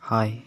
Hi.